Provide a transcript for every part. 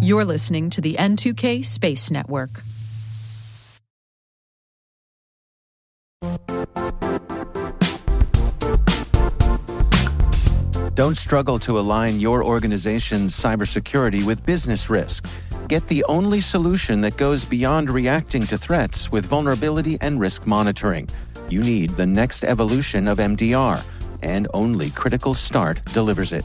You're listening to the N2K Space Network. Don't struggle to align your organization's cybersecurity with business risk. Get the only solution that goes beyond reacting to threats with vulnerability and risk monitoring. You need the next evolution of MDR, and only Critical Start delivers it.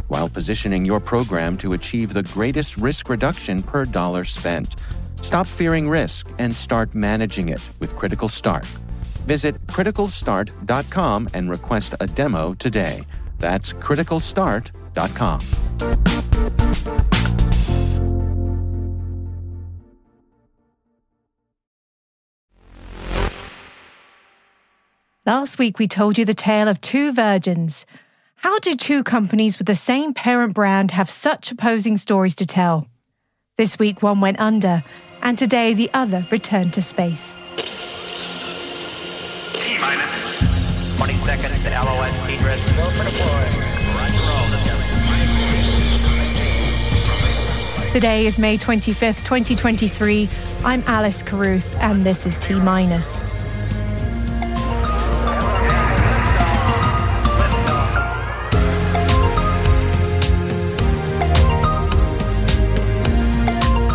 while positioning your program to achieve the greatest risk reduction per dollar spent. Stop fearing risk and start managing it with Critical Start. Visit criticalstart.com and request a demo today. That's criticalstart.com. Last week, we told you the tale of two virgins. How do two companies with the same parent brand have such opposing stories to tell? This week, one went under, and today the other returned to space. T minus 20 seconds to LOS egress. Go for deploy. Today is May 25th, 2023. I'm Alice Carruth, and this is T minus.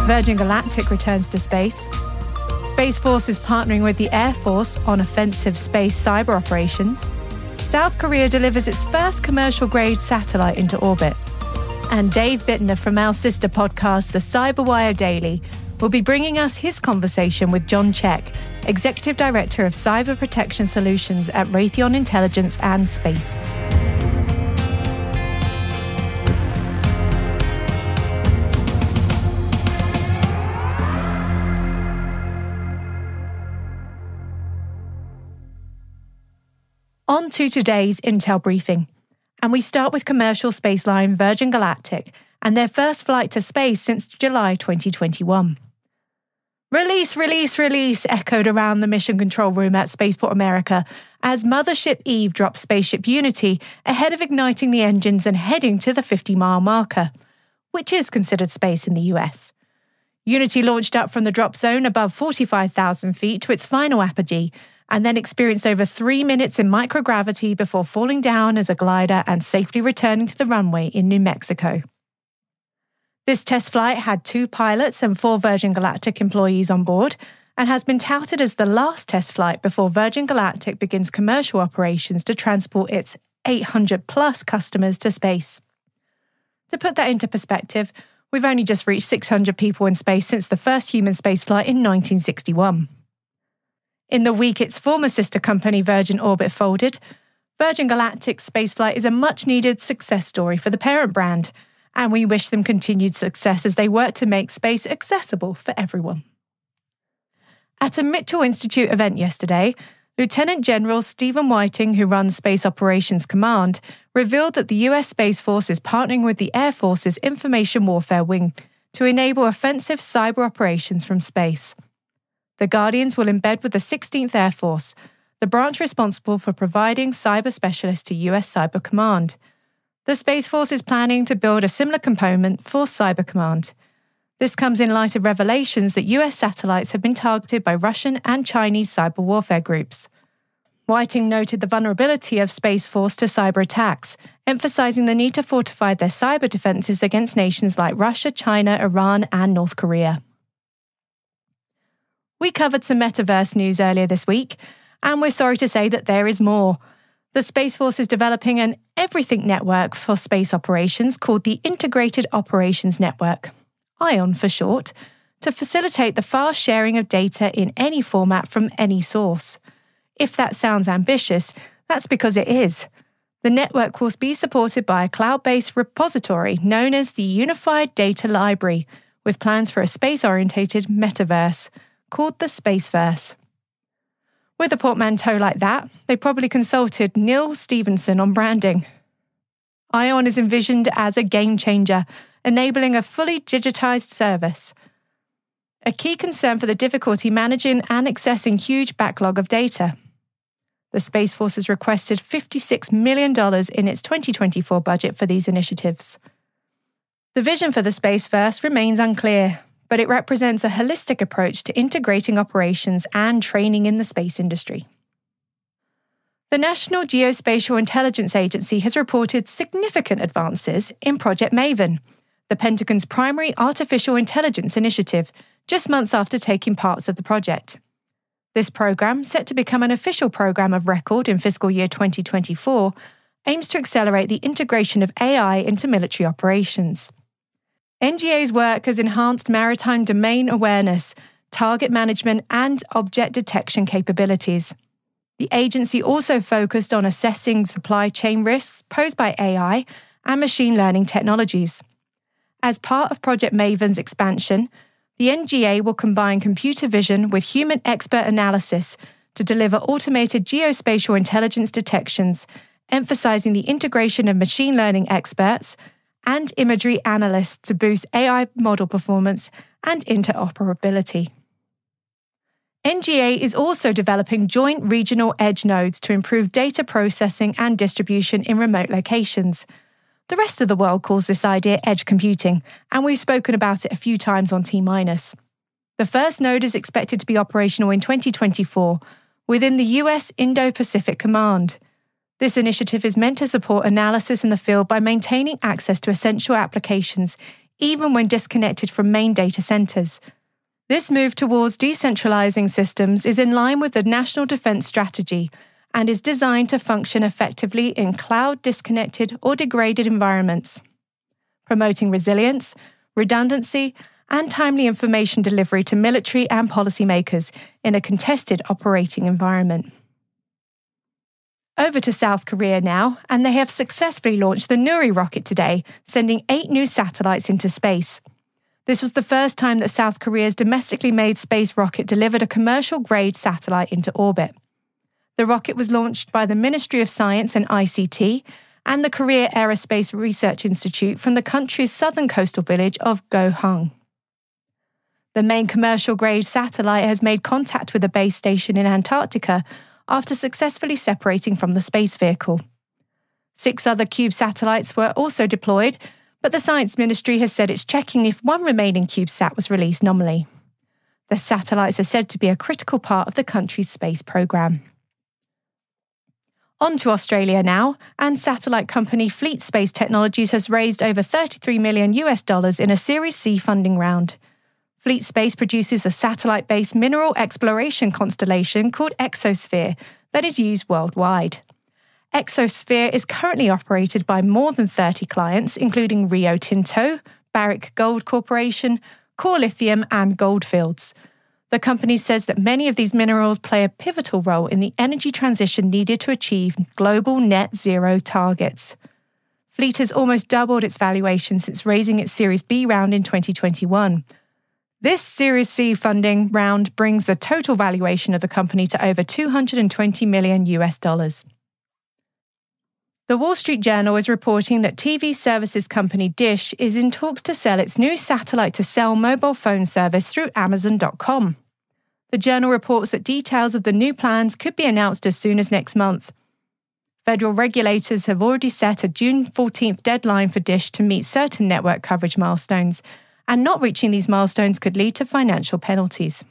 Virgin Galactic returns to space. Space Force is partnering with the Air Force on offensive space cyber operations. South Korea delivers its first commercial grade satellite into orbit. And Dave Bittner from our sister podcast, The Cyberwire Daily, will be bringing us his conversation with Jon Check, Executive Director of Cyber Protection Solutions at Raytheon Intelligence and Space. On to today's Intel briefing. And we start with commercial spaceline Virgin Galactic and their first flight to space since July 2021. Release, release, release echoed around the mission control room at Spaceport America as Mothership Eve dropped Spaceship Unity ahead of igniting the engines and heading to the 50 mile marker, which is considered space in the US. Unity launched up from the drop zone above 45,000 feet to its final apogee and then experienced over three minutes in microgravity before falling down as a glider and safely returning to the runway in New Mexico. This test flight had two pilots and four Virgin Galactic employees on board and has been touted as the last test flight before Virgin Galactic begins commercial operations to transport its 800 plus customers to space. To put that into perspective, we've only just reached 600 people in space since the first human spaceflight in 1961. In the week its former sister company Virgin Orbit folded, Virgin Galactic's spaceflight is a much needed success story for the parent brand, and we wish them continued success as they work to make space accessible for everyone. At a Mitchell Institute event yesterday, Lieutenant General Stephen Whiting, who runs Space Operations Command, revealed that the US Space Force is partnering with the Air Force's Information Warfare Wing to enable offensive cyber operations from space. The Guardians will embed with the 16th Air Force, the branch responsible for providing cyber specialists to US Cyber Command. The Space Force is planning to build a similar component for Cyber Command. This comes in light of revelations that US satellites have been targeted by Russian and Chinese cyber warfare groups. Whiting noted the vulnerability of Space Force to cyber attacks, emphasizing the need to fortify their cyber defenses against nations like Russia, China, Iran, and North Korea. We covered some metaverse news earlier this week, and we're sorry to say that there is more. The Space Force is developing an everything network for space operations called the Integrated Operations Network, ION for short, to facilitate the fast sharing of data in any format from any source. If that sounds ambitious, that's because it is. The network will be supported by a cloud based repository known as the Unified Data Library with plans for a space orientated metaverse called the Spaceverse. With a portmanteau like that, they probably consulted Neal Stephenson on branding. ION is envisioned as a game changer, enabling a fully digitized service. A key concern for the difficulty managing and accessing huge backlog of data. The Space Force has requested $56 million in its 2024 budget for these initiatives. The vision for the Spaceverse remains unclear, but it represents a holistic approach to integrating operations and training in the space industry. The National Geospatial Intelligence Agency has reported significant advances in Project Maven, the Pentagon's primary artificial intelligence initiative, just months after taking parts of the project. This program, set to become an official program of record in fiscal year 2024, aims to accelerate the integration of AI into military operations. NGA's work has enhanced maritime domain awareness, target management, and object detection capabilities. The agency also focused on assessing supply chain risks posed by AI and machine learning technologies. As part of Project Maven's expansion, the NGA will combine computer vision with human expert analysis to deliver automated geospatial intelligence detections, emphasizing the integration of machine learning experts and imagery analysts to boost AI model performance and interoperability. NGA is also developing joint regional edge nodes to improve data processing and distribution in remote locations. The rest of the world calls this idea edge computing, and we've spoken about it a few times on T minus. The first node is expected to be operational in 2024 within the US Indo Pacific Command. This initiative is meant to support analysis in the field by maintaining access to essential applications, even when disconnected from main data centers. This move towards decentralizing systems is in line with the National Defense Strategy and is designed to function effectively in cloud disconnected or degraded environments, promoting resilience, redundancy, and timely information delivery to military and policymakers in a contested operating environment. Over to South Korea now, and they have successfully launched the Nuri rocket today, sending eight new satellites into space. This was the first time that South Korea's domestically made space rocket delivered a commercial grade satellite into orbit. The rocket was launched by the Ministry of Science and ICT and the Korea Aerospace Research Institute from the country's southern coastal village of Goheung. The main commercial grade satellite has made contact with a base station in Antarctica after successfully separating from the space vehicle. Six other Cube satellites were also deployed, but the Science Ministry has said it's checking if one remaining CubeSat was released nominally. The satellites are said to be a critical part of the country's space programme. On to Australia now, and satellite company Fleet Space Technologies has raised over 33 million US dollars in a Series C funding round. Fleet Space produces a satellite based mineral exploration constellation called Exosphere that is used worldwide. Exosphere is currently operated by more than 30 clients, including Rio Tinto, Barrick Gold Corporation, Core Lithium, and Gold Fields. The company says that many of these minerals play a pivotal role in the energy transition needed to achieve global net zero targets. Fleet has almost doubled its valuation since raising its Series B round in 2021 this Series C funding round brings the total valuation of the company to over 220 million US dollars. The Wall Street Journal is reporting that TV services company Dish is in talks to sell its new satellite to sell mobile phone service through Amazon.com. The journal reports that details of the new plans could be announced as soon as next month. Federal regulators have already set a June 14th deadline for Dish to meet certain network coverage milestones, and not reaching these milestones could lead to financial penalties.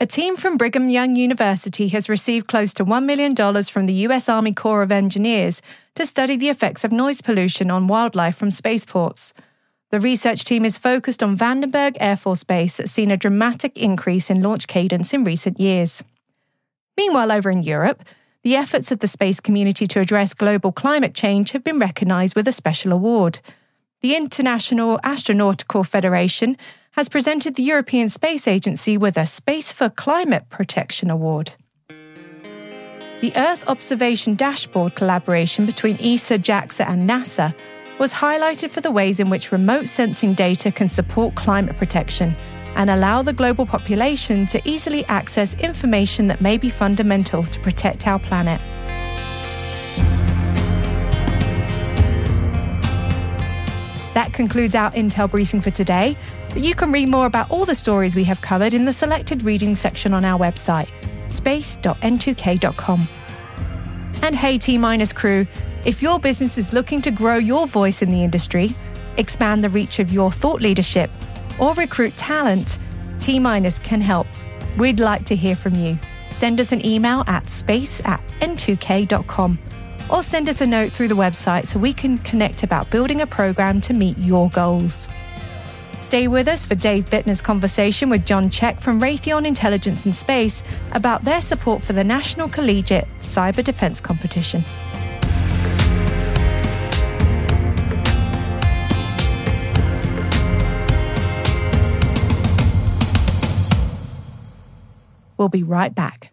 A team from Brigham Young University has received close to $1 million from the US Army Corps of Engineers to study the effects of noise pollution on wildlife from spaceports. The research team is focused on Vandenberg Air Force Base that's seen a dramatic increase in launch cadence in recent years. Meanwhile, over in Europe, the efforts of the space community to address global climate change have been recognised with a special award the International Astronautical Federation has presented the European Space Agency with a Space for Climate Protection Award. The Earth Observation Dashboard collaboration between ESA, JAXA, and NASA was highlighted for the ways in which remote sensing data can support climate protection and allow the global population to easily access information that may be fundamental to protect our planet. That concludes our Intel briefing for today. But you can read more about all the stories we have covered in the selected reading section on our website, space.n2k.com. And hey, T Minus crew, if your business is looking to grow your voice in the industry, expand the reach of your thought leadership, or recruit talent, T Minus can help. We'd like to hear from you. Send us an email at space at n2k.com or send us a note through the website so we can connect about building a program to meet your goals. Stay with us for Dave Bittner's conversation with Jon Check from Raytheon Intelligence and Space about their support for the National Collegiate Cyber Defense Competition. We'll be right back.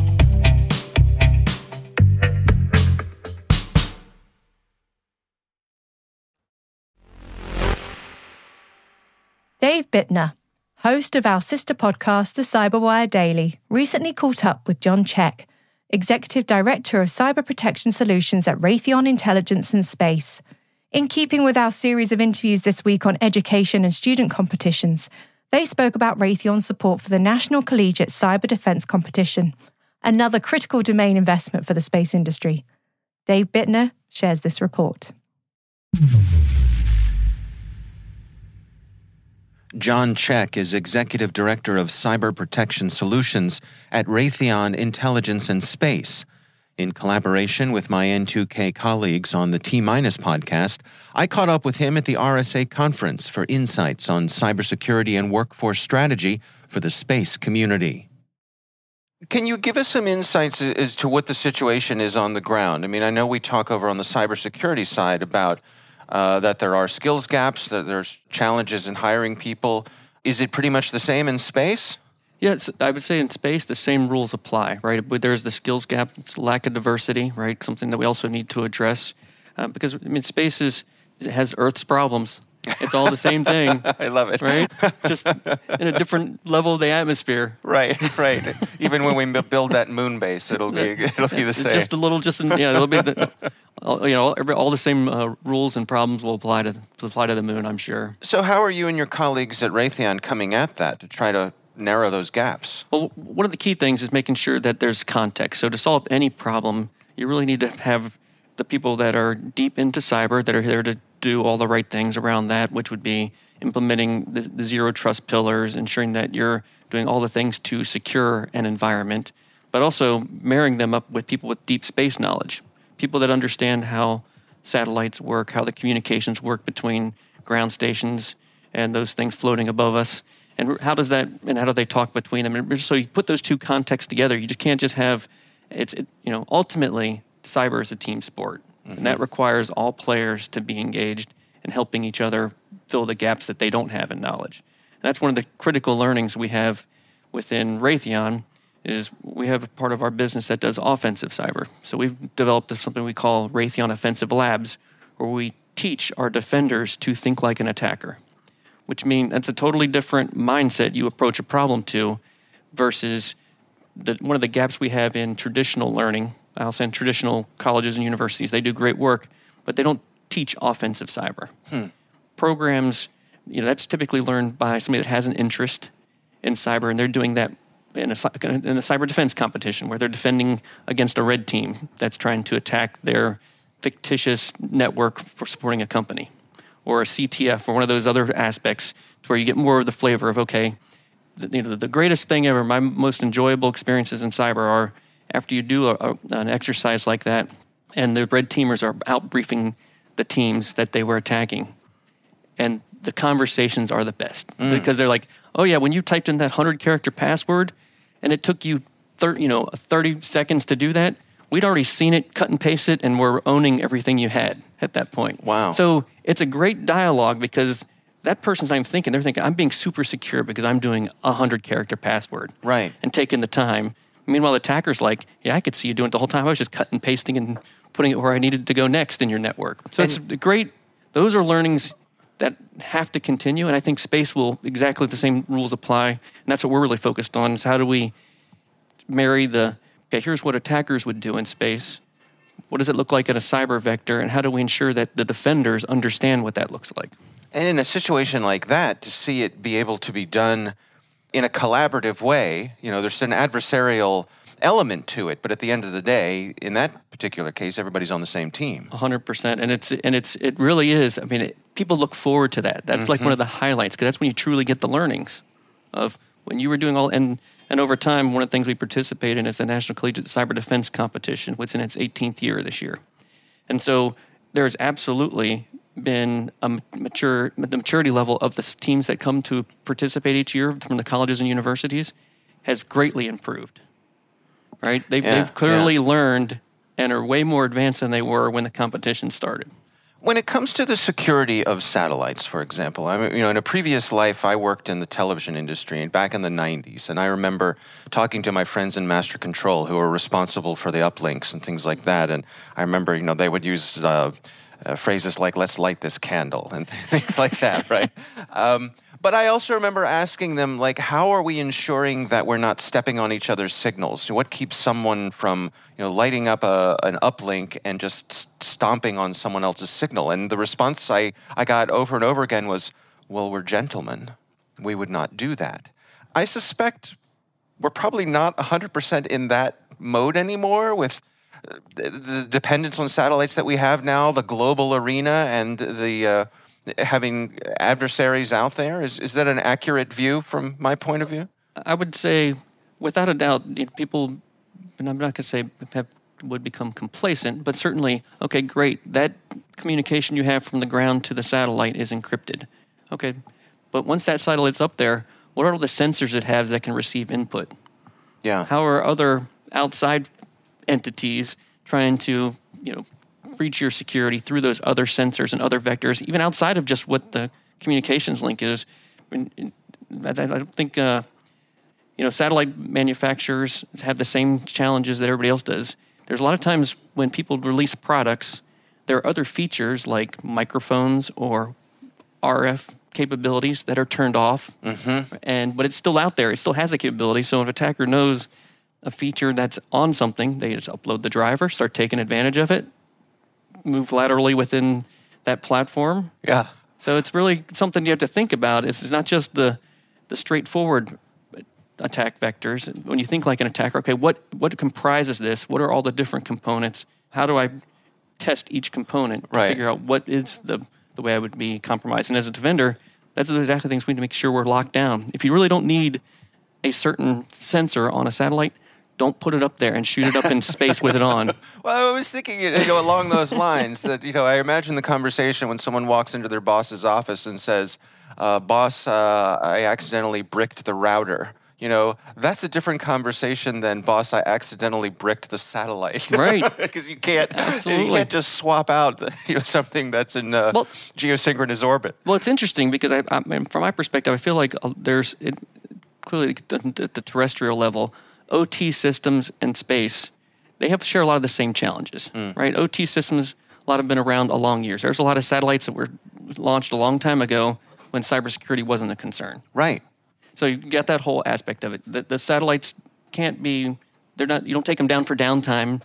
Dave Bittner, host of our sister podcast, The Cyberwire Daily, recently caught up with Jon Check, Executive Director of Cyber Protection Solutions at Raytheon Intelligence and Space. In keeping with our series of interviews this week on education and student competitions, they spoke about Raytheon's support for the National Collegiate Cyber Defense Competition, another critical domain investment for the space industry. Dave Bittner shares this report. Jon Check is Executive Director of Cyber Protection Solutions at Raytheon Intelligence and Space. In collaboration with my N2K colleagues on the T Minus podcast, I caught up with him at the RSA conference for insights on cybersecurity and workforce strategy for the space community. Can you give us some insights as to what the situation is on the ground? I mean, I know we talk over on the cybersecurity side about uh, that there are skills gaps, that there's challenges in hiring people. Is it pretty much the same in space? Yes, I would say in space the same rules apply, right? There's the skills gap, lack of diversity, right? Something that we also need to address uh, because I mean space is has Earth's problems. It's all the same thing. I love it. Right? Just in a different level of the atmosphere. Right, right. Even when we build that moon base, it'll be it'll be the same. Just a little, just in, yeah, it'll be the, you know all, all the same uh, rules and problems will apply to apply to the moon. I'm sure. So, how are you and your colleagues at Raytheon coming at that to try to narrow those gaps? Well, one of the key things is making sure that there's context. So, to solve any problem, you really need to have the people that are deep into cyber that are here to do all the right things around that, which would be implementing the, the zero trust pillars, ensuring that you're doing all the things to secure an environment, but also marrying them up with people with deep space knowledge, people that understand how satellites work, how the communications work between ground stations and those things floating above us. And how does that, and how do they talk between them? And so you put those two contexts together. You just can't just have, it's, it, you know, ultimately, cyber is a team sport. Mm-hmm. And that requires all players to be engaged in helping each other fill the gaps that they don't have in knowledge. And that's one of the critical learnings we have within Raytheon is we have a part of our business that does offensive cyber. So we've developed something we call Raytheon Offensive Labs, where we teach our defenders to think like an attacker, which means that's a totally different mindset you approach a problem to versus the, one of the gaps we have in traditional learning I'll say in traditional colleges and universities, they do great work, but they don't teach offensive cyber. Hmm. Programs, you know, that's typically learned by somebody that has an interest in cyber, and they're doing that in a, in a cyber defense competition where they're defending against a red team that's trying to attack their fictitious network for supporting a company, or a CTF, or one of those other aspects to where you get more of the flavor of okay, the, you know, the greatest thing ever, my most enjoyable experiences in cyber are after you do a, a, an exercise like that, and the red teamers are out briefing the teams that they were attacking, and the conversations are the best mm. because they're like, oh yeah, when you typed in that hundred character password, and it took you, thir- you know, thirty seconds to do that. We'd already seen it, cut and paste it, and we're owning everything you had at that point. Wow. So it's a great dialogue because that person's not even thinking. They're thinking, I'm being super secure because I'm doing a hundred character password. Right. And taking the time. Meanwhile, the attacker's like, yeah, I could see you doing it the whole time. I was just cutting and pasting and putting it where I needed to go next in your network. So it's great. Those are learnings that have to continue. And I think space will exactly the same rules apply. And that's what we're really focused on is how do we marry the, okay, here's what attackers would do in space. What does it look like in a cyber vector? And how do we ensure that the defenders understand what that looks like? And in a situation like that, to see it be able to be done in a collaborative way, you know, there's an adversarial element to it, but at the end of the day, in that particular case, everybody's on the same team. hundred percent, and it's and it's it really is. I mean, it, people look forward to that. That's like one mm-hmm. of the highlights because that's when you truly get the learnings of when you were doing all and and over time. One of the things we participate in is the National Collegiate Cyber Defense Competition, which is in its 18th year this year, and so there's absolutely been a mature the maturity level of the teams that come to participate each year from the colleges and universities has greatly improved. Right? They've, Yeah, they've clearly yeah. learned and are way more advanced than they were when the competition started. When it comes to the security of satellites, for example, I mean, you know, in a previous life, I worked in the television industry and back in the 90s, and I remember talking to my friends in Master Control who were responsible for the uplinks and things like that. And I remember, you know, they would use uh, uh, phrases like "Let's light this candle" and things like that, right? Um, but I also remember asking them, like, how are we ensuring that we're not stepping on each other's signals? What keeps someone from, you know, lighting up a, an uplink and just stomping on someone else's signal? And the response I, I got over and over again was, well, we're gentlemen. We would not do that. I suspect we're probably not 100% in that mode anymore with the, dependence on satellites that we have now, the global arena, and the uh, having adversaries out there. Is, is that an accurate view from my point of view? I would say, without a doubt, you know, people, and I'm not going to say have, would become complacent, but certainly, okay, great. That communication you have from the ground to the satellite is encrypted. Okay, but once that satellite's up there, what are all the sensors it has that can receive input? Yeah. How are other outside entities trying to, you know, breach your security through those other sensors and other vectors, even outside of just what the communications link is? I, mean, I I don't think, uh, you know, satellite manufacturers have the same challenges that everybody else does. There's a lot of times when people release products, there are other features like microphones or RF capabilities that are turned off, mm-hmm. and but it's still out there. It still has the capability. So if an attacker knows a feature that's on something, they just upload the driver, start taking advantage of it, move laterally within that platform. Yeah. So it's really something you have to think about. It's not just the the straightforward attack vectors. When you think like an attacker, okay, what what comprises this? What are all the different components? How do I test each component to Right. figure out what is the the way I would be compromised? And as a defender, that's the exactly things we need to make sure we're locked down. If you really don't need a certain sensor on a satellite, don't put it up there and shoot it up in space with it on. Well, I was thinking, you know, along those lines that you know, I imagine the conversation when someone walks into their boss's office and says, uh, "Boss, uh, I accidentally bricked the router." You know, that's a different conversation than "Boss, I accidentally bricked the satellite." Right. Because you can't, Absolutely. you can't just swap out, the, you know, something that's in uh, Well- geosynchronous orbit. Well, it's interesting because I, I mean, from my perspective, I feel like uh, there's it, clearly at the, the terrestrial level, OT systems and space, they have to share a lot of the same challenges, hmm. right? OT systems, a lot have been around a long years. There's a lot of satellites that were launched a long time ago when cybersecurity wasn't a concern. Right. So you get that whole aspect of it. The, the satellites can't be, they're not, you don't take them down for downtime,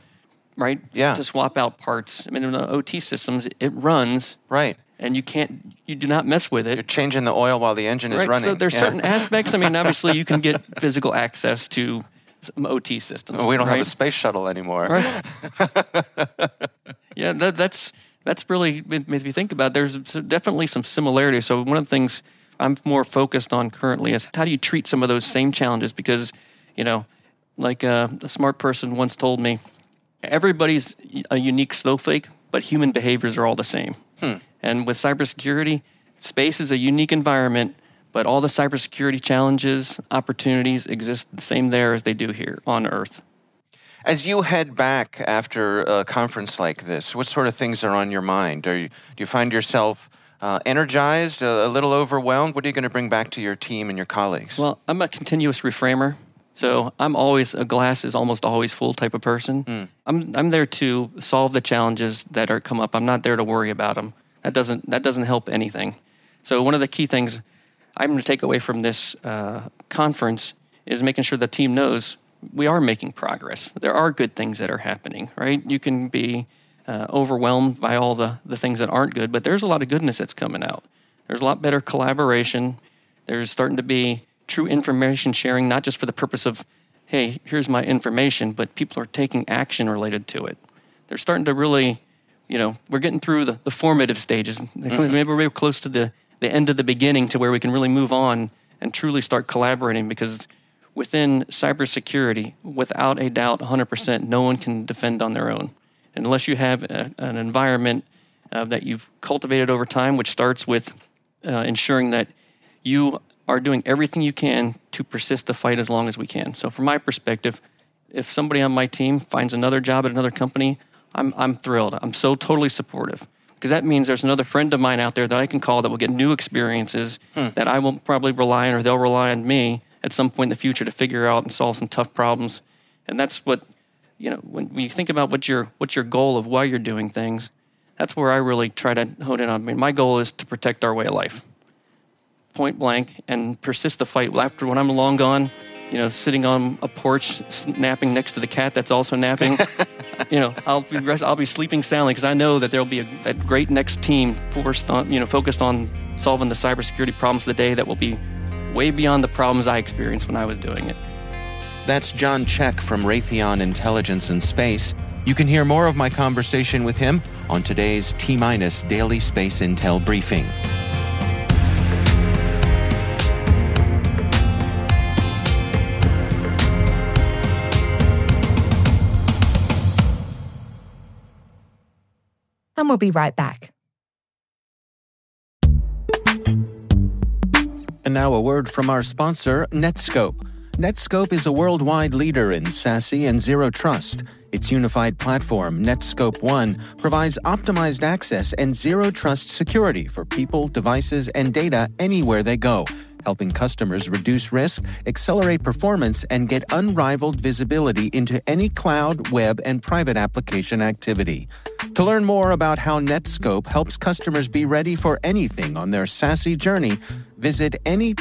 right? Yeah. To swap out parts. I mean, in the OT systems, it runs Right. and you can't, you do not mess with it. You're changing the oil while the engine is Right. running. So there's Yeah. certain aspects. I mean, obviously, you can get physical access to some OT systems. We don't have a space shuttle anymore. Right. yeah, that, that's that's really made me think about, it, there's definitely some similarities. So one of the things I'm more focused on currently is how do you treat some of those same challenges? Because you know, like uh, a smart person once told me, everybody's a unique snowflake, but human behaviors are all the same. And with cybersecurity, space is a unique environment, but all the cybersecurity challenges, opportunities exist the same there as they do here on Earth. As you head back after a conference like this, what sort of things are on your mind? Are you, do you find yourself uh, energized, a, a little overwhelmed? What are you going to bring back to your team and your colleagues? Well, I'm a continuous reframer. So I'm always a glass is almost always full type of person. I'm I'm there to solve the challenges that are come up. I'm not there to worry about them. That doesn't that doesn't help anything. So one of the key things I'm going to take away from this uh, conference is making sure the team knows we are making progress. There are good things that are happening. Right? You can be uh, overwhelmed by all the the things that aren't good, but there's a lot of goodness that's coming out. There's a lot better collaboration. There's starting to be true information sharing, not just for the purpose of, hey, here's my information, but people are taking action related to it. They're starting to really, you know, we're getting through the, the formative stages. Maybe we're close to the, the end of the beginning to where we can really move on and truly start collaborating because within cybersecurity, without a doubt, 100%, no one can defend on their own. Unless you have a, an environment uh, that you've cultivated over time, which starts with uh, ensuring that you are doing everything you can to persist the fight as long as we can. So, from my perspective, if somebody on my team finds another job at another company, I'm, I'm thrilled. I'm so totally supportive because that means there's another friend of mine out there that I can call that will get new experiences hmm. that I will probably rely on or they'll rely on me at some point in the future to figure out and solve some tough problems. And that's what, you know, when, when you think about what your, what's your goal of why you're doing things, that's where I really try to hone in on. I mean, my goal is to protect our way of life point blank and persist the fight. After when I'm long gone, you know, sitting on a porch, s- napping next to the cat that's also napping, you know, I'll be rest, I'll be sleeping soundly because I know that there'll be a, a great next team forced on, you know, focused on solving the cybersecurity problems of the day that will be way beyond the problems I experienced when I was doing it. That's Jon Check from Raytheon Intelligence and Space. You can hear more of my conversation with him on today's T Minus Daily Space Intel Briefing. And we'll be right back. And now a word from our sponsor, Netskope. Netskope is a worldwide leader in SASE and zero trust. Its unified platform, Netskope One, provides optimized access and zero trust security for people, devices, and data anywhere they go, helping customers reduce risk, accelerate performance, and get unrivaled visibility into any cloud, web, and private application activity. To learn more about how Netskope helps customers be ready for anything on their SASE journey, visit netskope.com.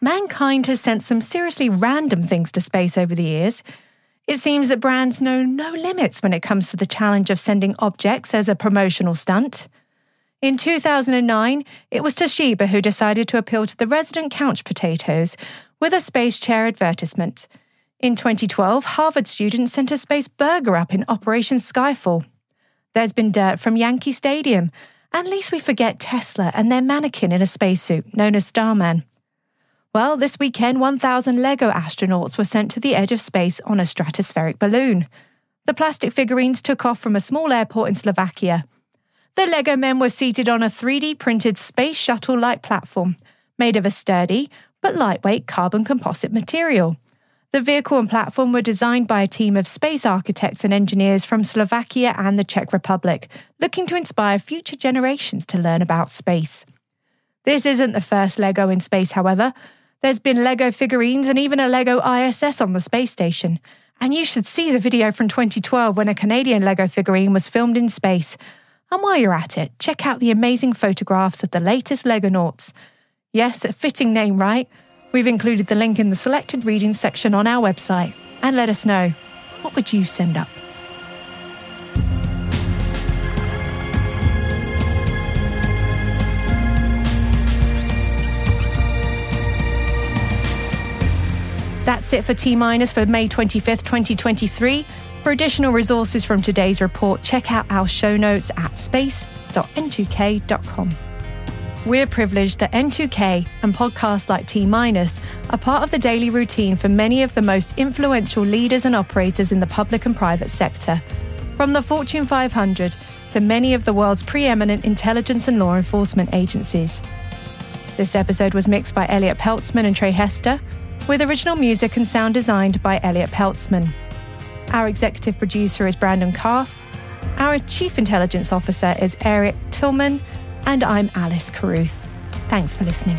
Mankind has sent some seriously random things to space over the years. It seems that brands know no limits when it comes to the challenge of sending objects as a promotional stunt. In 2009, it was Toshiba who decided to appeal to the resident couch potatoes with a space chair advertisement. In 2012, Harvard students sent a space burger up in Operation Skyfall. There's been dirt from Yankee Stadium, at least we forget Tesla and their mannequin in a spacesuit known as Starman. Well, this weekend, 1,000 Lego astronauts were sent to the edge of space on a stratospheric balloon. The plastic figurines took off from a small airport in Slovakia. The Lego men were seated on a 3D printed space shuttle like platform made of a sturdy but lightweight carbon composite material. The vehicle and platform were designed by a team of space architects and engineers from Slovakia and the Czech Republic, looking to inspire future generations to learn about space. This isn't the first Lego in space, however. There's been Lego figurines and even a Lego ISS on the space station. And you should see the video from 2012 when a Canadian Lego figurine was filmed in space. And while you're at it, check out the amazing photographs of the latest Legonauts. Yes, a fitting name, right? We've included the link in the selected reading section on our website. And let us know what would you send up? That's it for T Minus for May 25th, 2023. For additional resources from today's report, check out our show notes at space.n2k.com. We're privileged that N2K and podcasts like T Minus are part of the daily routine for many of the most influential leaders and operators in the public and private sector, from the Fortune 500 to many of the world's preeminent intelligence and law enforcement agencies. This episode was mixed by Elliot Peltzman and Trey Hester, with original music and sound designed by Elliot Peltzman. Our executive producer is Brandon Karpf. Our chief intelligence officer is Eric Tillman and I'm Alice Carruth. Thanks for listening.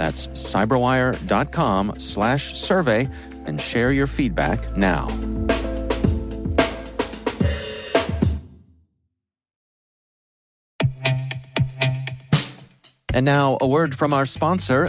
That's cyberwire.com slash survey and share your feedback now. And now, a word from our sponsor,